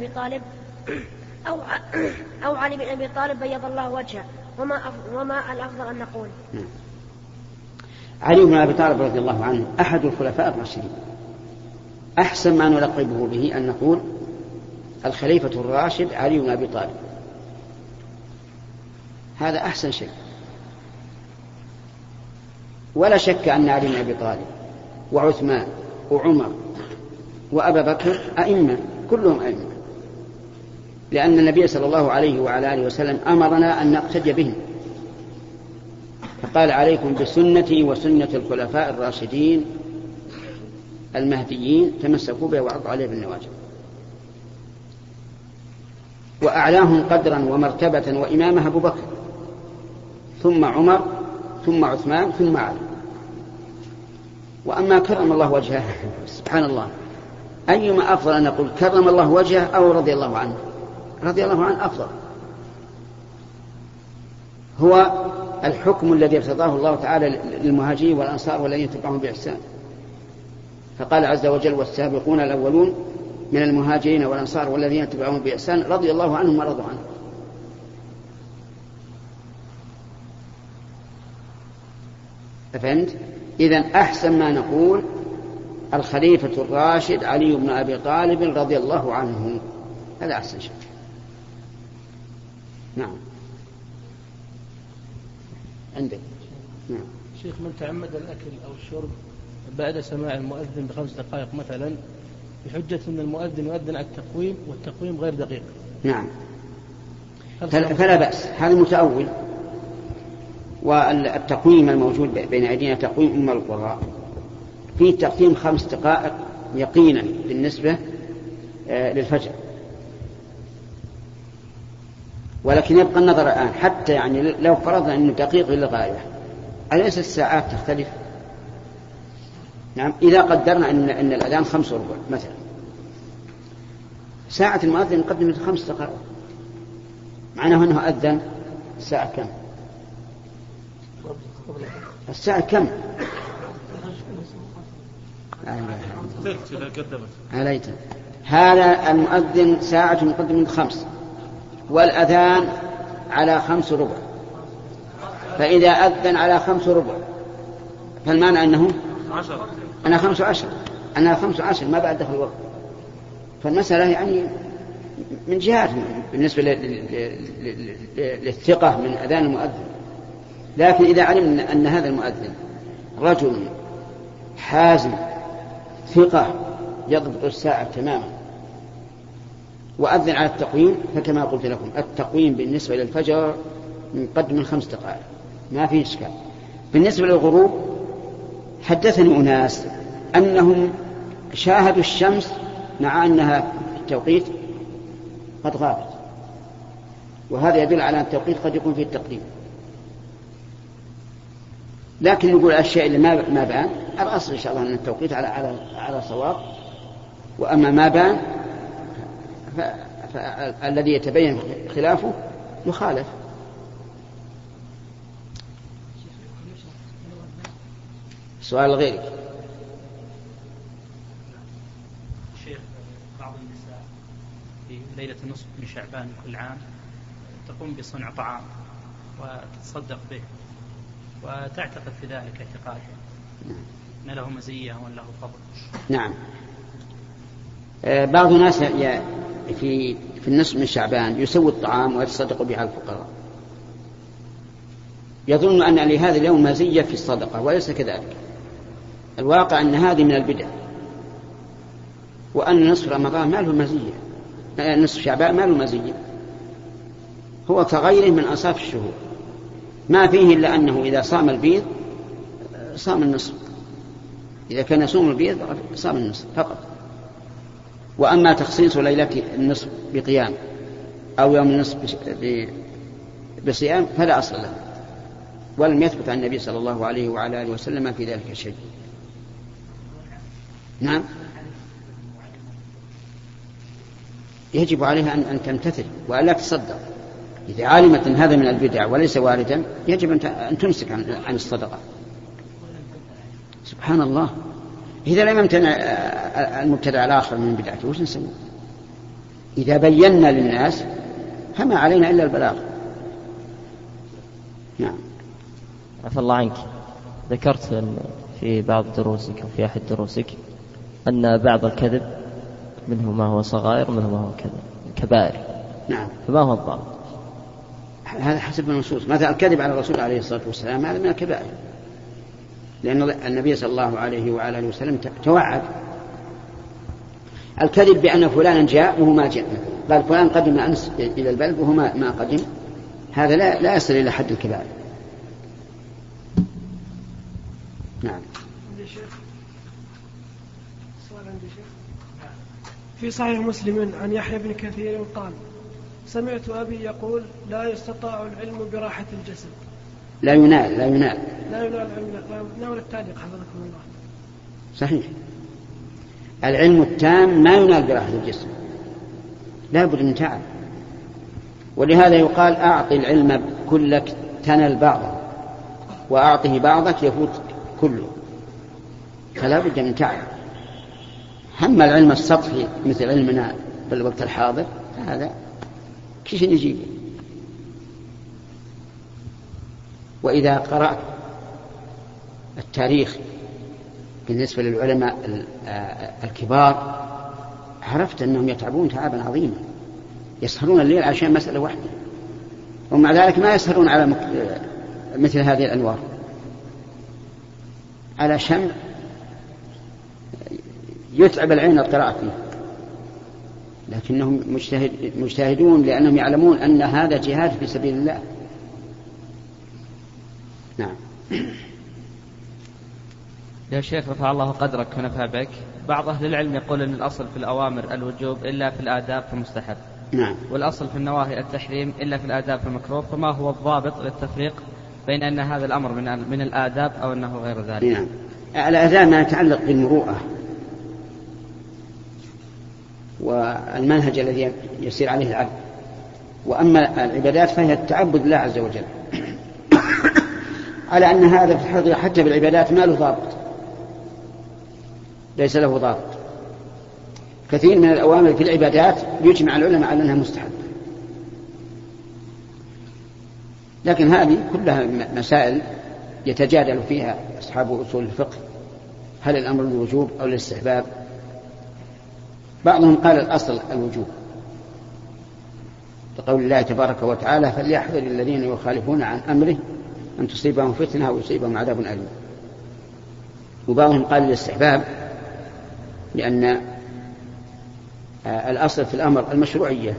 أبي طالب أو أو علي بن أبي طالب بيض الله وجهه وما وما الأفضل أن نقول؟ علي بن أبي طالب رضي الله عنه أحد الخلفاء الراشدين. أحسن ما نلقبه به أن نقول الخليفة الراشد علي بن أبي طالب. هذا أحسن شيء. ولا شك أن علي بن أبي طالب وعثمان وعمر وأبا بكر أئمة كلهم أئمة. لأن النبي صلى الله عليه وعلى آله وسلم أمرنا أن نقتدي بهم فقال عليكم بسنتي وسنة الخلفاء الراشدين المهديين تمسكوا بها وعضوا عليه بالنواجذ. وأعلاهم قدرا ومرتبة وإمامة أبو بكر ثم عمر ثم عثمان ثم علي. وأما كرم الله وجهه سبحان الله أيما أفضل أن نقول كرم الله وجهه أو رضي الله عنه. رضي الله عنه أفضل. هو الحكم الذي ارتضاه الله تعالى للمهاجرين والأنصار والذين تبعهم بإحسان. فقال عز وجل والسابقون الأولون من المهاجرين والأنصار والذين تبعهم بإحسان رضي الله عنهم ورضوا عنه. فهمت؟ إذا أحسن ما نقول الخليفة الراشد علي بن أبي طالب رضي الله عنه. هذا أحسن شيء. نعم. عندك. نعم. شيخ من تعمد الأكل أو الشرب بعد سماع المؤذن بخمس دقائق مثلا بحجة أن المؤذن يؤذن على التقويم والتقويم غير دقيق. نعم. فلا بأس. هذا متأول. والتقويم الموجود بين أيدينا تقويم أم القرى. في تقديم خمس دقائق يقينا بالنسبة آه، للفجر. ولكن يبقى النظر الآن حتى يعني لو فرضنا أنه دقيق للغاية أليس الساعات تختلف؟ نعم إذا قدرنا أن أن الأذان خمس وربع مثلا ساعة المؤذن مقدمة خمس دقائق معناه أنه أذن الساعة كم؟ الساعة كم؟ عليت هذا المؤذن ساعة مقدمة خمس والأذان على خمس ربع. فإذا أذن على خمس ربع فالمعنى أنه أنا خمس عشر. أنا خمس عشر ما بعد دخل الوقت. فالمسألة يعني من جهات بالنسبة للثقة من أذان المؤذن. لكن إذا علمنا أن هذا المؤذن رجل حازم ثقة يضبط الساعة تماما. وأذن على التقويم فكما قلت لكم التقويم بالنسبة للفجر مقدم من خمس دقائق ما في إشكال. بالنسبة للغروب حدثني أناس أنهم شاهدوا الشمس مع أنها في التوقيت قد غابت. وهذا يدل على أن التوقيت قد يكون فيه التقديم. لكن نقول الأشياء اللي ما ما بان الأصل إن شاء الله أن التوقيت على على على صواب. وأما ما بان فالذي يتبين خلافه يخالف سؤال غيرك. شيخ بعض النساء في ليلة النصف من شعبان كل عام تقوم بصنع طعام وتتصدق به وتعتقد في ذلك اعتقادا أن له مزية وأن له فضل. نعم. آه، بعض الناس في في النصف من شعبان يسوي الطعام ويتصدق به على الفقراء. يظن أن لهذا اليوم مزية في الصدقة وليس كذلك. الواقع أن هذه من البدع. وأن نصف رمضان ما له مزية. نصف شعبان ما له مزية. هو كغيره من أصاف الشهور. ما فيه إلا أنه إذا صام البيض صام النصف. إذا كان يصوم البيض صام النصف فقط. وأما تخصيص ليلة النصف بقيام أو يوم النصف بصيام فلا أصل له ولم يثبت عن النبي صلى الله عليه وعلى آله وسلم في ذلك شيء. نعم. يجب عليها أن تمتثل وألا تصدق إذا علمت أن هذا من البدع وليس واردا يجب أن تمسك عن الصدقة. سبحان الله. إذا لم يمتنع المبتدع الآخر من بدعته وش نسوي؟ إذا بينا للناس فما علينا إلا البلاغ. نعم. عفى الله عنك. ذكرت في بعض دروسك أو في أحد دروسك أن بعض الكذب منه ما هو صغائر ومنه ما هو كبائر. نعم. فما هو الضابط؟ هذا حسب النصوص. مثلا الكذب على الرسول عليه الصلاة والسلام هذا من الكبائر. لأن النبي صلى الله عليه وعلى آله وسلم توعد. الكذب بأن فلانا جاء وهو ما جاء. قال فلان قدم أمس إلى البلد وهو ما قدم. هذا لا لا يصل إلى حد الكبائر. نعم. في صحيح مسلم عن يحيى بن كثير قال سمعت أبي يقول لا يستطاع العلم براحة الجسد. لا ينال لا ينال. لا ينال ينال التعليق حفظكم الله. صحيح. العلم التام ما ينال براحة الجسم. لا بد من تعب. ولهذا يقال أعطي العلم كلك تنل بعضه وأعطه بعضك يفوت كله. فلا بد من تعب. هم العلم السطحي مثل علمنا في الوقت الحاضر هذا كيف نجيبه؟ وإذا قرأت التاريخ بالنسبة للعلماء الكبار عرفت أنهم يتعبون تعبا عظيما. يسهرون الليل عشان مسألة واحدة ومع ذلك ما يسهرون على مثل هذه الأنوار. على شمع يتعب العين القراءة فيه لكنهم مجتهد مجتهدون لأنهم يعلمون أن هذا جهاد في سبيل الله. نعم. يا شيخ رفع الله قدرك ونفع بك. بعض أهل العلم يقول أن الأصل في الأوامر الوجوب إلا في الآداب فمستحب نعم. والأصل في النواهي التحريم إلا في الآداب فمكروه فما هو الضابط للتفريق بين أن هذا الأمر من من الآداب أو أنه غير ذلك؟ نعم. الآداب ما يتعلق بالمروءة. والمنهج الذي يسير عليه العبد. وأما العبادات فهي التعبد لله عز وجل. على أن هذا في الحقيقة حتى بالعبادات ما له ضابط. ليس له ضابط. كثير من الأوامر في العبادات يجمع العلماء على أنها مستحب. لكن هذه كلها مسائل يتجادل فيها أصحاب أصول الفقه. هل الأمر للوجوب أو للاستحباب بعضهم قال الأصل الوجوب. لقول الله تبارك وتعالى فليحذر الذين يخالفون عن أمره أن تصيبهم فتنة أو يصيبهم عذاب أليم. وبعضهم قال الاستحباب لأن آه، الأصل في الأمر المشروعية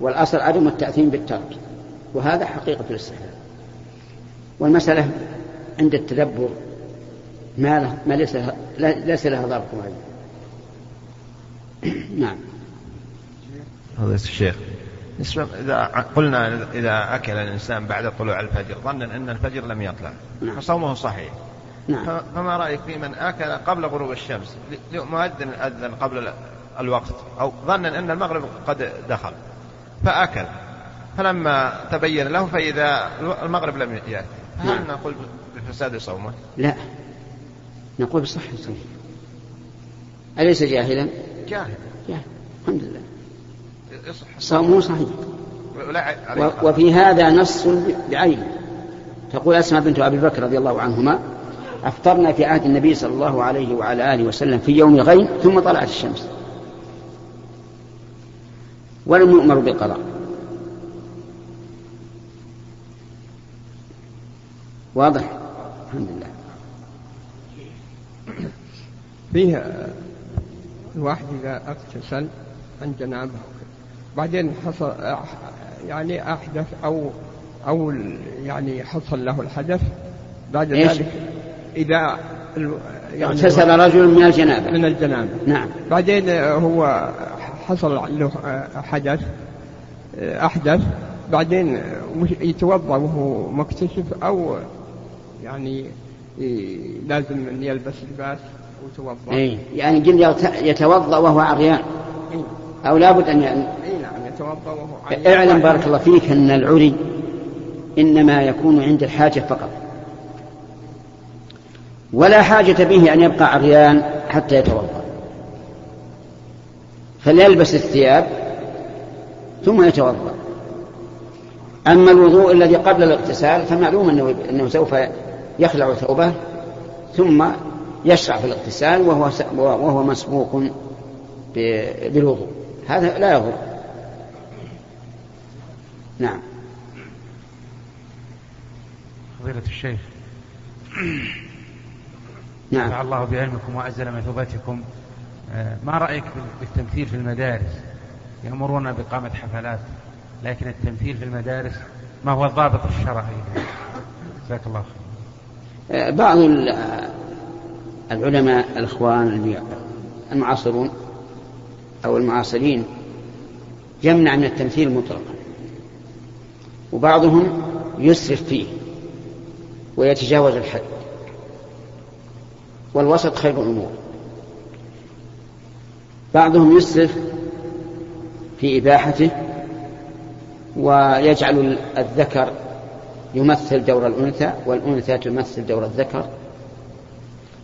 والأصل عدم التأثيم بالترك وهذا حقيقة الاستحباب. والمسألة عند التدبر ما, له ما ليس ليس لها ضابط معين نعم. هذا الشيخ. إذا قلنا إذا أكل الإنسان بعد طلوع الفجر ظنا أن الفجر لم يطلع. نعم. فصومه صحيح. نعم. فما رأيك في من أكل قبل غروب الشمس؟ مؤذن أذن قبل الوقت. أو ظنا أن المغرب قد دخل. فأكل. فلما تبين له فإذا المغرب لم يأتي. هل نعم. نقول بفساد صومه؟ لا. نقول بصحة صومه. أليس جاهلا؟ جاهل. جاهل. الحمد لله. صومه صحيح. وفي هذا نص بعينه تقول أسماء بنت أبي بكر رضي الله عنهما أفطرنا في عهد النبي صلى الله عليه وعلى آله وسلم في يوم غيم ثم طلعت الشمس. ولم يؤمر بالقضاء. واضح؟ الحمد لله. فيه الواحد إذا اغتسل عن جنابه. بعدين حصل يعني أحدث أو أو يعني حصل له الحدث بعد إيش؟ ذلك إذا يعني اغتسل رجل من الجنابة. من الجنابة. نعم. بعدين هو حصل له حدث أحدث بعدين يتوضأ وهو مكتشف أو يعني لازم أن يلبس لباس وتوضأ إيه يعني قل يتوضأ وهو عريان. إيه؟ أو لابد أن يتوضأ وهو اعلم بارك الله فيك أن العري إنما يكون عند الحاجة فقط. ولا حاجة به أن يبقى عريان حتى يتوضأ. فليلبس الثياب ثم يتوضأ. أما الوضوء الذي قبل الاغتسال فمعلوم أنه, أنه سوف يخلع ثوبه ثم يشرع في الاغتسال وهو وهو مسبوق بالوضوء. هذا لا يضر. نعم. فضيلة الشيخ. نعم. نفع الله بعلمكم وأزل مثوبتكم آه، ما رأيك بالتمثيل في المدارس؟ يأمرون بإقامة حفلات لكن التمثيل في المدارس ما هو الضابط الشرعي جزاك الله خير. آه، بعض العلماء الإخوان المعاصرون أو المعاصرين يمنع من التمثيل مطلقا. وبعضهم يسرف فيه ويتجاوز الحد. والوسط خير الأمور. بعضهم يسرف في إباحته ويجعل الذكر يمثل دور الأنثى والأنثى تمثل دور الذكر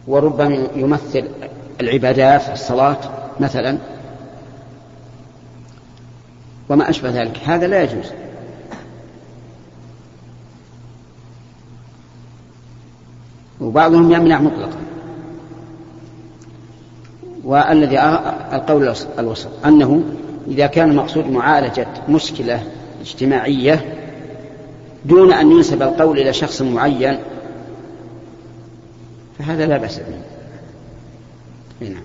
وربما يمثل العبادات الصلاة مثلا. وما أشبه ذلك. هذا لا يجوز. وبعضهم يمنع مطلقا. والذي القول الوسط أنه إذا كان المقصود معالجة مشكلة اجتماعية دون أن ينسب القول إلى شخص معين فهذا لا بأس به. نعم.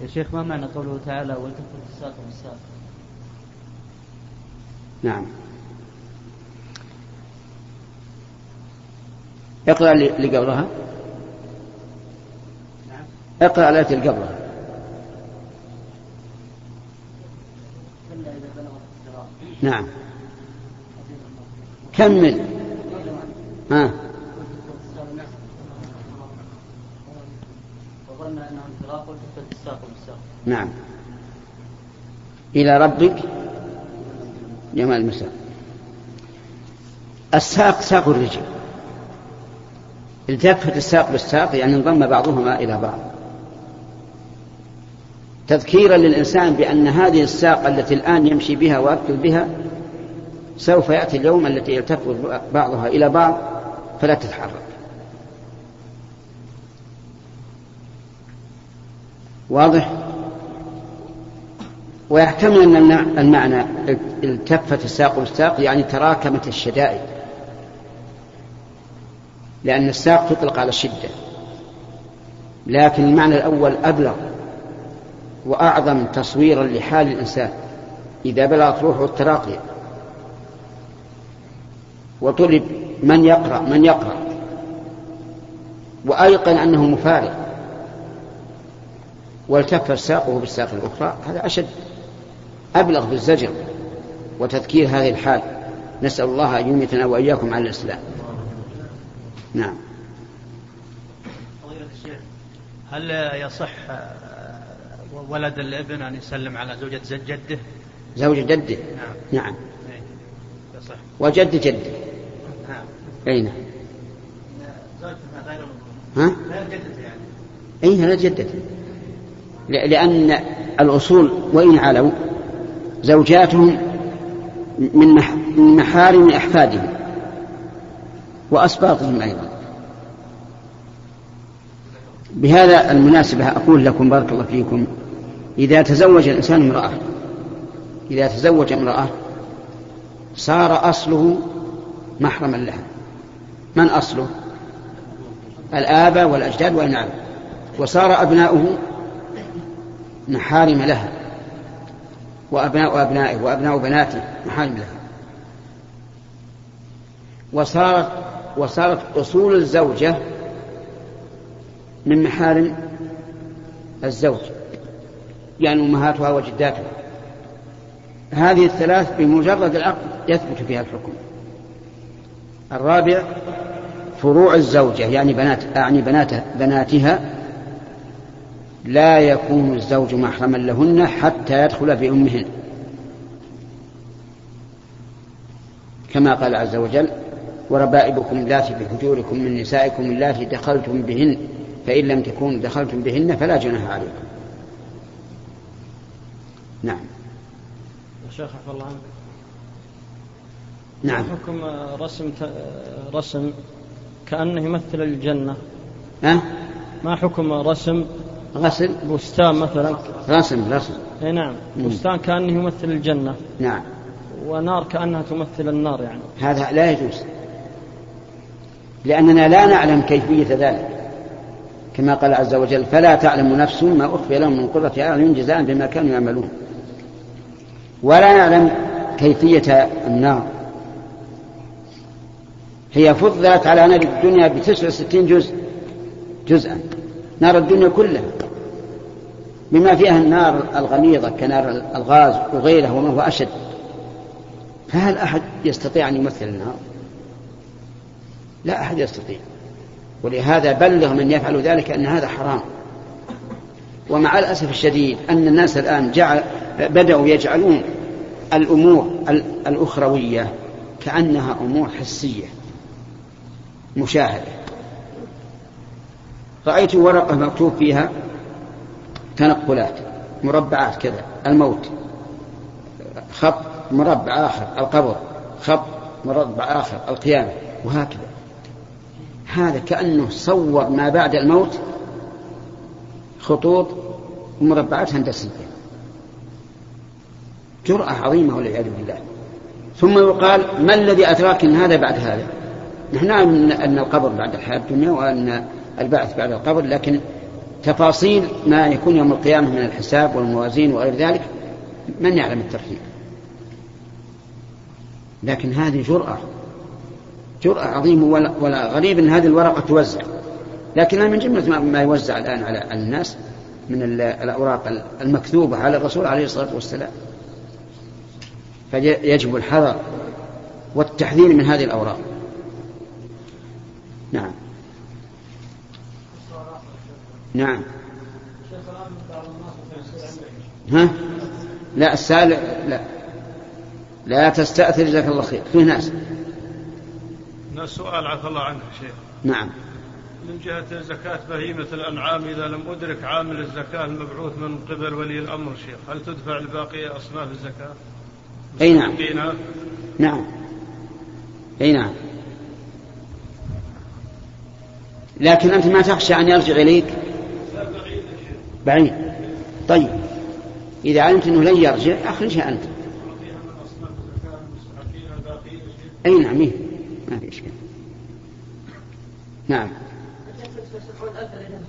يا شيخ ما معنى قوله تعالى ولتكن الساق بالساق نعم. اقرأ اللي قبلها نعم. اقرأ الآية اللي قبلها نعم. كمل. ها. نعم. إلى ربك يوم المساء الساق ساق الرجل التفت الساق بالساق يعني انضم بعضهما إلى بعض. تذكيرا للإنسان بأن هذه الساق التي الآن يمشي بها ويأكل بها سوف يأتي اليوم التي يلتف بعضها إلى بعض فلا تتحرك. واضح؟ ويحتمل أن المعنى التفت الساق بالساق يعني تراكمت الشدائد. لأن الساق تطلق على الشدة لكن المعنى الأول أبلغ وأعظم تصويرا لحال الإنسان. إذا بلغت روحه التراقي وطلب من يقرأ من يقرأ وأيقن أنه مفارق والتف ساقه بالساق الأخرى هذا أشد. أبلغ بالزجر وتذكير هذه الحال. نسأل الله أن يميتنا وإياكم على الإسلام. نعم. هل يصح ولد الابن أن يسلم على زوجة جده؟ زوجة جده. نعم. نعم. يصح. وجد جده. نعم. أي نعم. زوجته غير ها؟ غير جدته يعني. أي لا جدته لأن الأصول وإن علوا زوجاتهم من من محارم أحفادهم. وأسباطهم أيضا. بهذا المناسبة أقول لكم بارك الله فيكم إذا تزوج الإنسان امرأة إذا تزوج امرأة صار أصله محرما لها. من أصله؟ الآباء والأجداد والنعم. وصار أبناؤه محارم لها. وأبناء أبنائه وأبناء بناته محارم لها. وصارت وصارت أصول الزوجة من محارم الزوج يعني أمهاتها وجداتها. هذه الثلاث بمجرد العقد يثبت فيها الحكم. الرابع فروع الزوجة يعني بنات يعني بنات بناتها لا يكون الزوج محرما لهن حتى يدخل بأمهن كما قال عز وجل وربائبكم اللاتي في حجوركم من نسائكم اللاتي دخلتم بهن فإن لم تكونوا دخلتم بهن فلا جناح عليكم. نعم. شيخ عفى الله عنك. نعم. حكم رسم رسم كأنه يمثل الجنة. ها؟ ما حكم رسم غسل؟ بستان مثلا؟ رسم رسم. إي نعم. بستان كأنه يمثل الجنة. نعم. ونار كأنها تمثل النار يعني. هذا لا يجوز. لأننا لا نعلم كيفية ذلك. كما قال عز وجل فلا تعلم نفس ما أخفي لهم من قرة أعين جزاء بما كانوا يعملون. ولا نعلم كيفية النار. هي فضلت على نار الدنيا بتسع وستين جزء جزءا. نار الدنيا كلها. بما فيها النار الغليظة كنار الغاز وغيره وما هو أشد. فهل أحد يستطيع أن يمثل النار؟ لا أحد يستطيع. ولهذا بلغ من يفعل ذلك أن هذا حرام. ومع الأسف الشديد أن الناس الآن جعل بدأوا يجعلون الأمور الأخروية كأنها أمور حسية مشاهدة. رأيت ورقة مكتوب فيها تنقلات مربعات كذا الموت خط مربع آخر القبر خط مربع آخر القيامة وهكذا. هذا كأنه صور ما بعد الموت خطوط مربعات هندسية. جرأة عظيمة والعياذ بالله. ثم يقال ما الذي أدراك أن هذا بعد هذا؟ نحن نعلم أن القبر بعد الحياة الدنيا وأن البعث بعد القبر لكن تفاصيل ما يكون يوم القيامة من الحساب والموازين وغير ذلك من يعلم الترتيب؟ لكن هذه جرأة. جرأة عظيمة ولا غريب أن هذه الورقة توزع. لكنها من جملة ما يوزع الآن على الناس من الأوراق المكتوبة على الرسول عليه الصلاة والسلام. فيجب الحذر والتحذير من هذه الأوراق. نعم. نعم. ها؟ لا السائل لا. لا تستأثر جزاك الله خير. فيه ناس. سؤال عفى الله عنك شيخ. نعم. من جهة زكاة بهيمة الأنعام إذا لم أدرك عامل الزكاة المبعوث من قبل ولي الأمر شيخ هل تدفع لباقي أصناف الزكاة؟ أي نعم. نعم. أي نعم. لكن أنت ما تخشى أن يرجع إليك؟ بعيد. طيب. إذا علمت أنه لن يرجع أخرجها أنت. أي نعم إيه؟ ما في إشكال. نعم.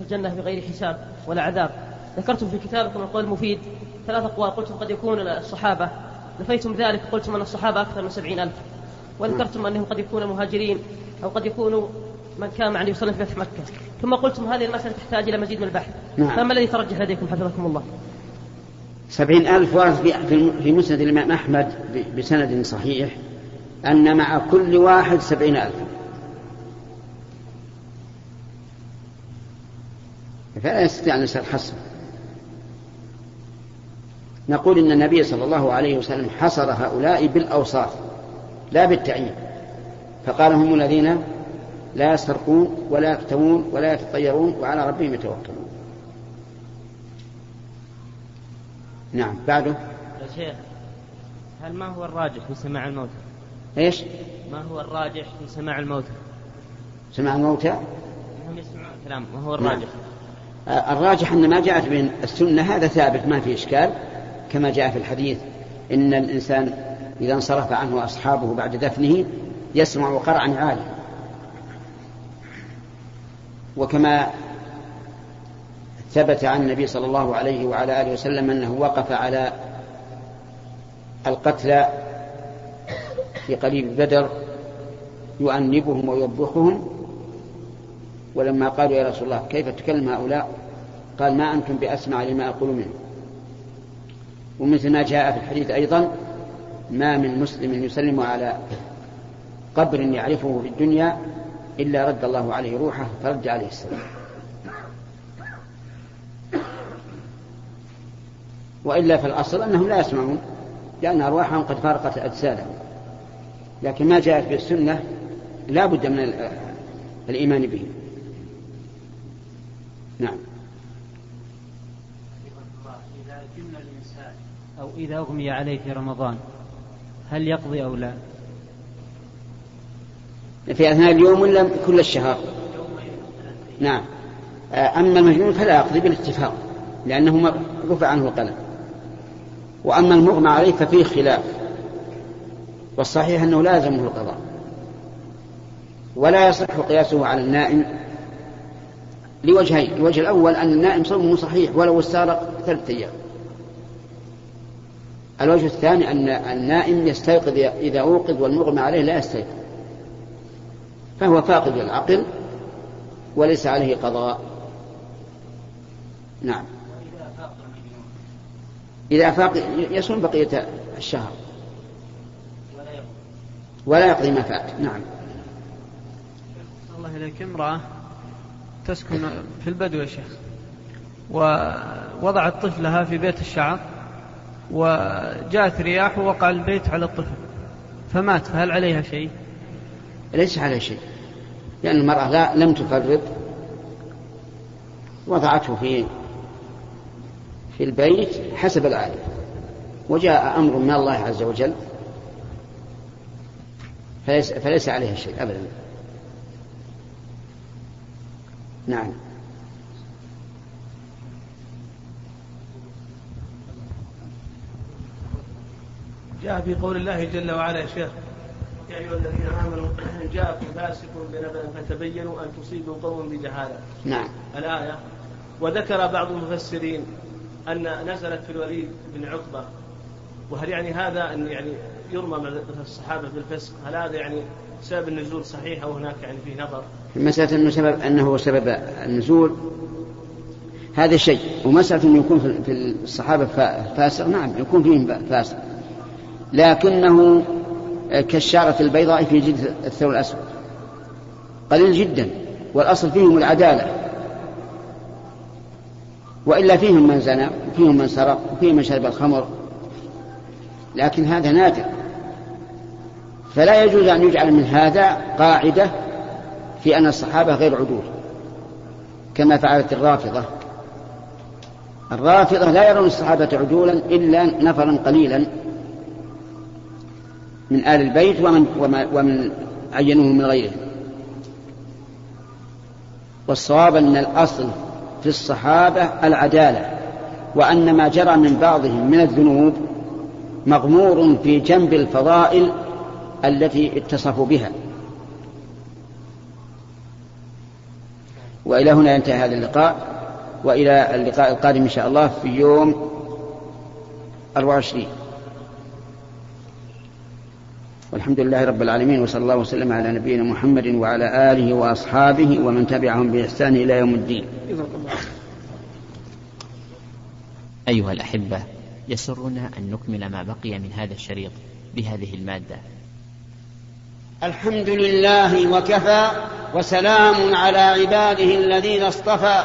الجنة بغير حساب ولا عذاب. ذكرتم في كتابكم القول المفيد. ثلاث أقوال قلتم قد يكون الصحابة. نفيتم ذلك قلتم أن الصحابة أكثر من سبعين ألف. وذكرتم أنهم قد يكونوا مهاجرين أو قد يكونوا من كان مع النبي صلى الله عليه وسلم في مكة. ثم قلتم هذه المسألة تحتاج إلى مزيد من البحث. نعم. فما الذي ترجح لديكم حفظكم الله؟ سبعين ألف ورد في مسند الإمام أحمد بسند صحيح. أن مع كل واحد سبعين ألف. فلا يستطيع أن يصير حصر. نقول إن النبي صلى الله عليه وسلم حصر هؤلاء بالأوصاف لا بالتعيين. فقال هم الذين لا يسرقون ولا يكتمون ولا يتطيرون وعلى ربهم يتوكلون. نعم بعده. يا شيخ هل ما هو الراجح في سماع الموتى؟ إيش؟ ما هو الراجح في سماع الموتى؟ سماع الموتى؟ هم يسمعون الكلام ما هو الراجح؟ نعم. الراجح أن ما جاءت من السنة هذا ثابت ما في إشكال. كما جاء في الحديث إن الإنسان إذا انصرف عنه أصحابه بعد دفنه يسمع قرعا عالي وكما ثبت عن النبي صلى الله عليه وعلى آله وسلم أنه وقف على القتلى في قليل بدر يؤنبهم ويوبخهم. ولما قالوا يا رسول الله كيف تكلم هؤلاء؟ قال ما أنتم بأسمع لما أقول منه. ومثل ما جاء في الحديث أيضا ما من مسلم يسلم على قبر يعرفه في الدنيا إلا رد الله عليه روحه فرد عليه السلام. وإلا في الأصل أنهم لا يسمعون لأن أرواحهم قد فارقت أجسادهم. لكن ما جاءت في السنة لا بد من الإيمان به. نعم. جن الإنسان أو إذا أغمي عليه في رمضان هل يقضي أو لا؟ في أثناء اليوم ولا كل الشهر؟ نعم. أما المجنون فلا يقضي بالاتفاق لأنه رفع عنه القلم. وأما المغمى عليه ففيه خلاف. والصحيح أنه لازمه القضاء. ولا يصح قياسه على النائم لوجهين الوجه الأول أن النائم صومه صحيح ولو استغرق ثلاثة أيام. الوجه الثاني أن النائم يستيقظ إذا أوقظ والمغمى عليه لا يستيقظ. فهو فاقد للعقل وليس عليه قضاء. نعم. إذا فاق يصوم بقية الشهر. ولا يقضي ما فات. نعم. الله إليك. امرأة تسكن في البدو يا شيخ ووضعت طفلها في بيت الشعر وجاءت رياح ووقع البيت على الطفل فمات فهل عليها شيء؟ ليس عليها شيء لأن المرأة لا لم تفرط وضعته في في البيت حسب العادة وجاء أمر من الله عز وجل فليس, فليس عليها شيء أبدا. نعم. جاء في قول الله جل وعلا يا شيخ يا أيها الذين آمنوا إن جاءكم فاسق بنبأ فتبينوا أن تصيبوا قوم بجهالة. نعم. الآية وذكر بعض المفسرين أن نزلت في الوليد بن عقبة وهل يعني هذا أن يعني يرمى مثل الصحابة بالفسق هل هذا يعني سبب النزول صحيح أو هناك يعني فيه نظر؟ مسألة أنه سبب أنه سبب النزول. هذا شيء ومسألة أنه يكون في الصحابة فاسق. نعم يكون فيهم فاسق. لكنه كالشعرة البيضاء في جلد الثور الأسود. قليل جدا. والأصل فيهم العدالة. وإلا فيهم من زنى وفيهم من سرق وفيهم من شرب الخمر. لكن هذا نادر. فلا يجوز أن يجعل من هذا قاعدة في أن الصحابة غير عدول كما فعلت الرافضة. الرافضة لا يرون الصحابة عدولا إلا نفرا قليلا من آل البيت ومن, ومن عينوه من غيرهم. والصواب أن الأصل في الصحابة العدالة وأن ما جرى من بعضهم من الذنوب مغمور في جنب الفضائل التي اتصفوا بها. وإلى هنا ينتهي هذا اللقاء وإلى اللقاء القادم إن شاء الله في يوم 24 والحمد لله رب العالمين وصلى الله وسلم على نبينا محمد وعلى آله وأصحابه ومن تبعهم بإحسان إلى يوم الدين. أيها الأحبة يسرنا أن نكمل ما بقي من هذا الشريط بهذه المادة. الحمد لله وكفى وسلام على عباده الذين اصطفى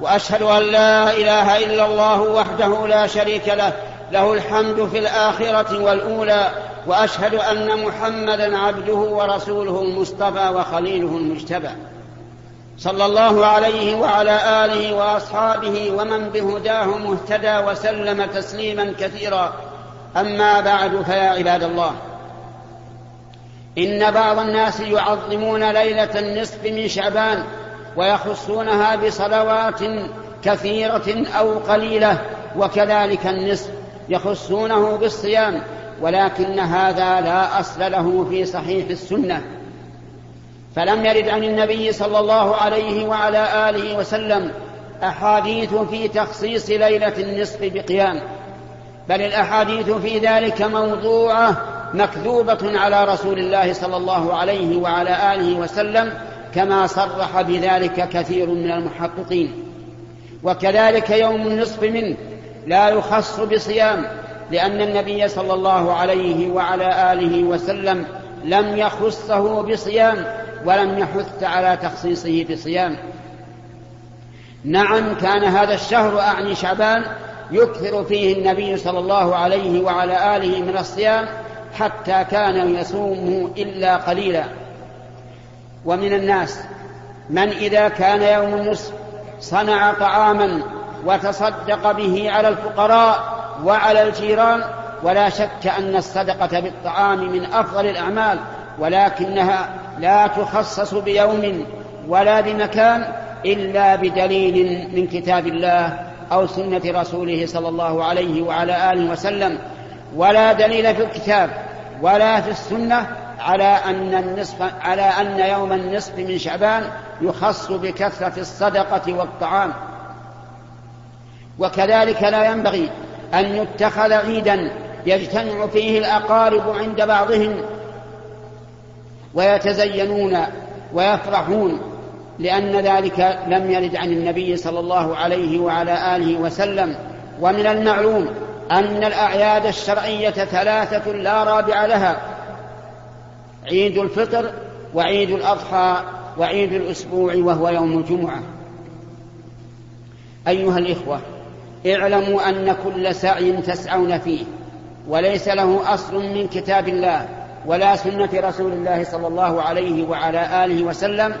وأشهد أن لا إله إلا الله وحده لا شريك له له الحمد في الآخرة والأولى وأشهد أن محمدا عبده ورسوله المصطفى وخليله المجتبى. صلى الله عليه وعلى آله وأصحابه ومن بهداه مهتدى وسلم تسليما كثيرا. أما بعد فيا عباد الله إن بعض الناس يعظمون ليلة النصف من شعبان ويخصونها بصلوات كثيرة أو قليلة وكذلك النصف يخصونه بالصيام ولكن هذا لا أصل له في صحيح السنة. فلم يرد عن النبي صلى الله عليه وعلى آله وسلم أحاديث في تخصيص ليلة النصف بقيام بل الأحاديث في ذلك موضوعة مكذوبة على رسول الله صلى الله عليه وعلى آله وسلم كما صرح بذلك كثير من المحققين. وكذلك يوم النصف منه لا يخص بصيام لأن النبي صلى الله عليه وعلى آله وسلم لم يخصه بصيام ولم يحث على تخصيصه بصيام نعم كان هذا الشهر أعني شعبان يكثر فيه النبي صلى الله عليه وعلى آله من الصيام حتى كان يصومه إلا قليلا. ومن الناس من إذا كان يوم النصف صنع طعاما وتصدق به على الفقراء وعلى الجيران ولا شك أن الصدقة بالطعام من أفضل الأعمال ولكنها لا تخصص بيوم ولا بمكان إلا بدليل من كتاب الله أو سنة رسوله صلى الله عليه وعلى آله وسلم ولا دليل في الكتاب ولا في السنة على أن النصف على أن يوم النصف من شعبان يخص بكثرة الصدقة والطعام. وكذلك لا ينبغي أن يتخذ عيدا يجتمع فيه الأقارب عند بعضهم ويتزينون ويفرحون لأن ذلك لم يرد عن النبي صلى الله عليه وعلى آله وسلم. ومن المعلوم أن الأعياد الشرعية ثلاثة لا رابع لها. عيد الفطر وعيد الأضحى وعيد الأسبوع وهو يوم الجمعة. أيها الإخوة اعلموا أن كل سعي تسعون فيه وليس له أصل من كتاب الله. ولا سنة رسول الله صلى الله عليه وعلى آله وسلم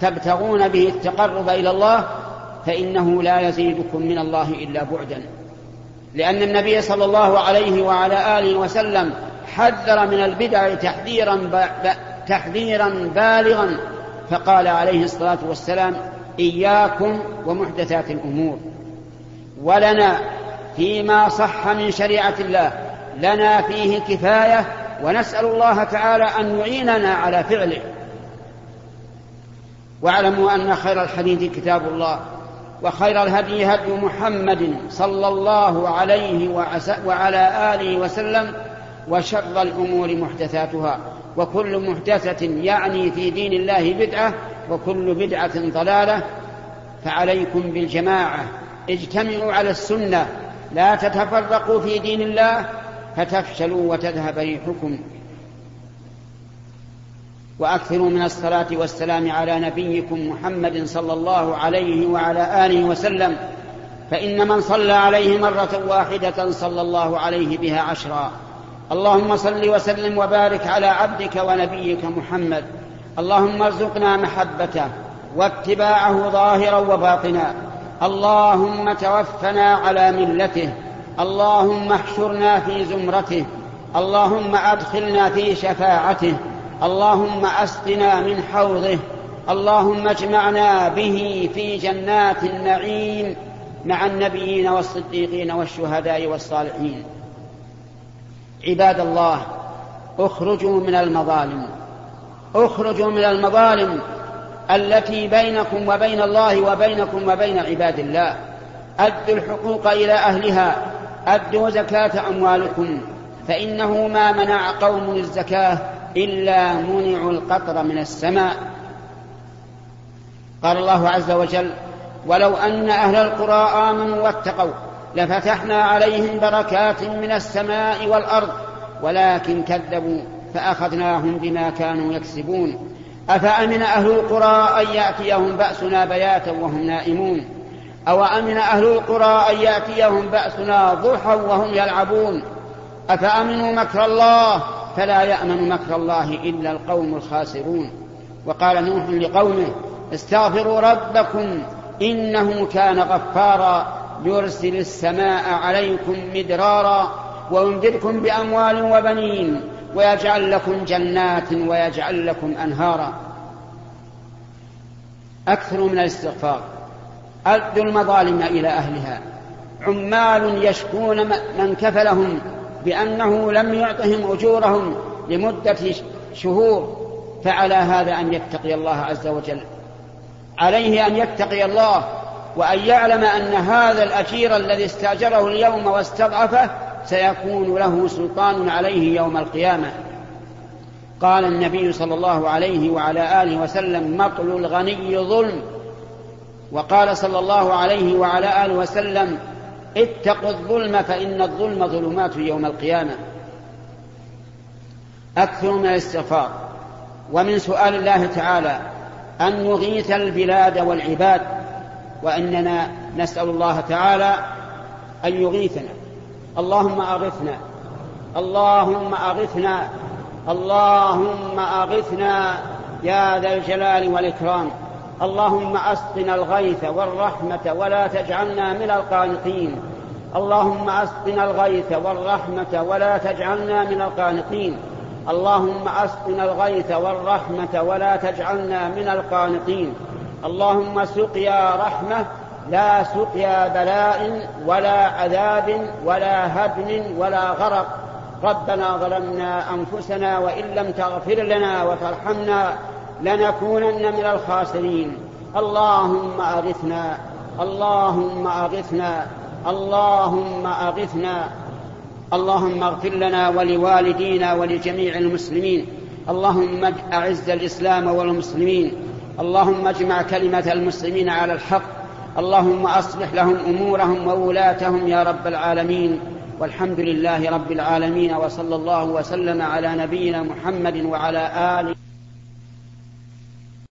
تبتغون به التقرب إلى الله فإنه لا يزيدكم من الله إلا بعدا. لأن النبي صلى الله عليه وعلى آله وسلم حذر من البدع تحذيرا تحذيرا بالغا فقال عليه الصلاة والسلام إياكم ومحدثات الأمور. ولنا فيما صح من شريعة الله لنا فيه كفاية ونسأل الله تعالى أن يعيننا على فعله. واعلموا أن خير الحديث كتاب الله وخير الهدي هدي محمد صلى الله عليه وعلى آله وسلم وشر الأمور محدثاتها وكل محدثة يعني في دين الله بدعة وكل بدعة ضلالة. فعليكم بالجماعة. اجتمعوا على السنة. لا تتفرقوا في دين الله. فتفشلوا وتذهب ريحكم. وأكثروا من الصلاة والسلام على نبيكم محمد صلى الله عليه وعلى آله وسلم فإن من صلى عليه مرة واحدة صلى الله عليه بها عشرا. اللهم صل وسلم وبارك على عبدك ونبيك محمد. اللهم ارزقنا محبته واتباعه ظاهرا وباطنا. اللهم توفنا على ملته اللهم احشرنا في زمرته اللهم أدخلنا في شفاعته اللهم أسقنا من حوضه اللهم اجمعنا به في جنات النعيم مع النبيين والصديقين والشهداء والصالحين. عباد الله اخرجوا من المظالم اخرجوا من المظالم التي بينكم وبين الله وبينكم وبين عباد الله. أدوا الحقوق إلى أهلها ادوا زكاه أموالكم فإنه ما منع قوم الزكاة إلا منعوا القطر من السماء. قال الله عز وجل ولو أن أهل القرى آمنوا واتقوا لفتحنا عليهم بركات من السماء والأرض ولكن كذبوا فأخذناهم بما كانوا يكسبون. أفأمن أهل القرى أن يأتيهم بأسنا بياتا وهم نائمون؟ أو أمن أهل القرى أن يأتيهم بأسنا ضحى وهم يلعبون؟ أفأمنوا مكر الله؟ فلا يأمن مكر الله إلا القوم الخاسرون. وقال نوح لقومه استغفروا ربكم إنه كان غفارا يرسل السماء عليكم مدرارا ويمددكم بأموال وبنين ويجعل لكم جنات ويجعل لكم أنهارا. اكثروا من الاستغفار. ادوا المظالم إلى أهلها. عمال يشكون من كفلهم بأنه لم يعطهم أجورهم لمدة شهور فعلى هذا أن يتقي الله عز وجل. عليه أن يتقي الله وأن يعلم أن هذا الأجير الذي استأجره اليوم واستضعفه سيكون له سلطان عليه يوم القيامة. قال النبي صلى الله عليه وعلى آله وسلم مطل الغني ظلم. وقال صلى الله عليه وعلى آله وسلم اتقوا الظلم فإن الظلم ظلمات يوم القيامة. أكثر من الاستغفار. ومن سؤال الله تعالى أن يغيث البلاد والعباد وأننا نسأل الله تعالى أن يغيثنا. اللهم أغثنا. اللهم أغثنا. اللهم أغثنا يا ذا الجلال والإكرام. اللهم أسقنا الغيث والرحمة ولا تجعلنا من القانطين. اللهم أسقنا الغيث والرحمة ولا تجعلنا من القانطين. اللهم أسقنا الغيث والرحمة ولا تجعلنا من القانطين. اللهم سقيا رحمة لا سقيا بلاء ولا عذاب ولا هدم ولا غرق. ربنا ظلمنا أنفسنا وإن لم تغفر لنا وترحمنا لنكونن من الخاسرين. اللهم أغثنا اللهم أغثنا اللهم أغثنا. اللهم اغفر لنا ولوالدينا ولجميع المسلمين. اللهم أعز الإسلام والمسلمين. اللهم اجمع كلمة المسلمين على الحق. اللهم أصلح لهم أمورهم وولاتهم يا رب العالمين. والحمد لله رب العالمين وصلى الله وسلم على نبينا محمد وعلى آله